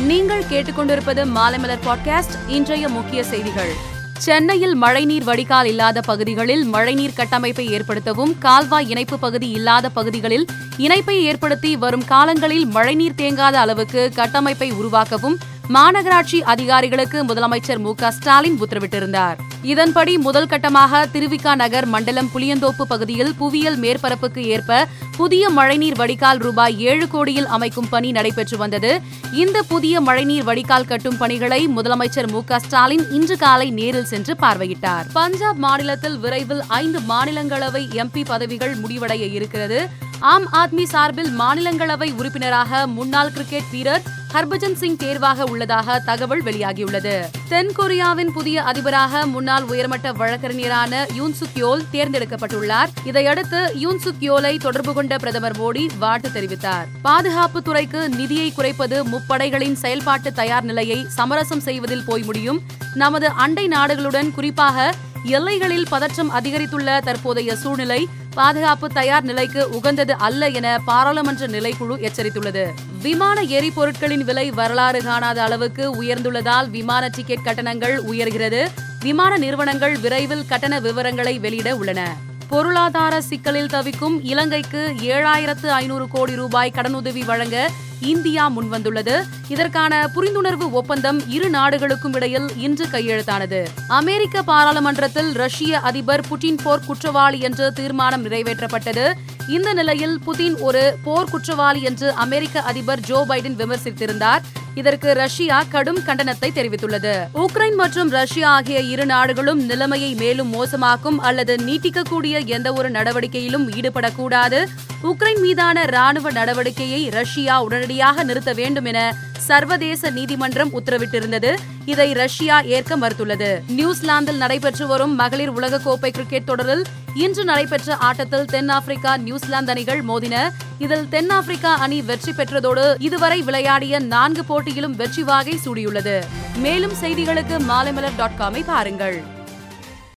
நீங்கள் கேட்டுக்கொண்டிருப்பது மாலைமலர் பாட்காஸ்ட். இன்றைய முக்கிய செய்திகள். சென்னையில் மழைநீர் வடிகால் இல்லாத பகுதிகளில் மழைநீர் கட்டமைப்பை ஏற்படுத்தவும் கால்வாய் இணைப்பு பகுதி இல்லாத பகுதிகளில் இணைப்பை ஏற்படுத்தி வரும் காலங்களில் மழைநீர் தேங்காத அளவுக்கு கட்டமைப்பை உருவாக்கவும் மாநகராட்சி அதிகாரிகளுக்கு முதலமைச்சர் மு ஸ்டாலின் உத்தரவிட்டிருந்தார். இதன்படி முதல் கட்டமாக திருவிக்கா நகர் மண்டலம் புளியந்தோப்பு பகுதியில் புவியியல் மேற்பரப்புக்கு ஏற்ப புதிய மழைநீர் வடிகால் ரூபாய் ஏழு கோடியில் அமைக்கும் பணி நடைபெற்று வந்தது. இந்த புதிய மழைநீர் வடிகால் கட்டும் பணிகளை முதலமைச்சர் மு ஸ்டாலின் இன்று காலை நேரில் சென்று பார்வையிட்டார். பஞ்சாப் மாநிலத்தில் விரைவில் ஐந்து மாநிலங்களவை எம்பி பதவிகள் முடிவடைய இருக்கிறது. ஆம் ஆத்மி சார்பில் மாநிலங்களவை உறுப்பினராக முன்னாள் கிரிக்கெட் வீரர் ஹர்பஜன் சிங் தேர்வாக உள்ளதாக தகவல் வெளியாகியுள்ளது. தென்கொரியாவின் புதிய அதிபராக முன்னாள் உயர்மட்ட வழக்கறிஞரான யூன் தேர்ந்தெடுக்கப்பட்டுள்ளார். இதையடுத்து யூன் தொடர்பு கொண்ட பிரதமர் மோடி வாழ்த்து தெரிவித்தார். பாதுகாப்பு துறைக்கு நிதியை குறைப்பது முப்படைகளின் செயல்பாட்டு தயார் நிலையை சமரசம் செய்வதில் போய் முடியும். நமது அண்டை நாடுகளுடன் குறிப்பாக எல்லைகளில் பதற்றம் அதிகரித்துள்ள தற்போதைய சூழ்நிலை பாதுகாப்பு தயார் நிலைக்கு உகந்தது அல்ல என பாராளுமன்ற நிலைக்குழு எச்சரித்துள்ளது. விமான எரிபொருட்களின் விலை வரலாறு காணாத அளவுக்கு உயர்ந்துள்ளதால் விமான டிக்கெட் கட்டணங்கள் உயர்கிறது. விமான நிறுவனங்கள் விரைவில் கட்டண விவரங்களை வெளியிட உள்ளன. பொருளாதார சிக்கலில் தவிக்கும் இலங்கைக்கு ஏழாயிரத்து ஐநூறு கோடி ரூபாய் கடனுதவி வழங்க இந்தியா முன்வந்துள்ளது. இதற்கான புரிந்துணர்வு ஒப்பந்தம் இரு நாடுகளுக்கும் இடையில் இன்று கையெழுத்தானது. அமெரிக்க பாராளுமன்றத்தில் ரஷ்ய அதிபர் புட்டின் போர் குற்றவாளி என்று தீர்மானம் நிறைவேற்றப்பட்டது. இந்த நிலையில் புதின் ஒரு போர் குற்றவாளி என்று அமெரிக்க அதிபர் ஜோ பைடன் விமர்சித்திருந்தார். இதற்கு ரஷ்யா கடும் கண்டனத்தை தெரிவித்துள்ளது. உக்ரைன் மற்றும் ரஷ்யா ஆகிய இரு நாடுகளும் நிலைமையை மேலும் மோசமாக்கும் அல்லது நீட்டிக்கக்கூடிய எந்த ஒரு நடவடிக்கையிலும் ஈடுபடக்கூடாது. உக்ரைன் மீதான ராணுவ நடவடிக்கையை ரஷ்யா உடனடியாக நிறுத்த வேண்டும் என சர்வதேச நீதிமன்றம் உத்தரவிட்டிருந்தது. இதை ரஷ்யா ஏற்க மறுத்துள்ளது. நியூசிலாந்தில் நடைபெற்று வரும் மகளிர் உலகக்கோப்பை கிரிக்கெட் தொடரில் இன்று நடைபெற்ற ஆட்டத்தில் தென்னாப்பிரிக்கா நியூசிலாந்து அணிகள் மோதின. இதில் தென்னாப்பிரிக்கா அணி வெற்றி பெற்றதோடு இதுவரை விளையாடிய நான்கு போட்டியிலும் வெற்றி வாகை சூடியுள்ளது. மேலும் செய்திகளுக்கு மாலைமலர் டாட் காமை பாருங்கள்.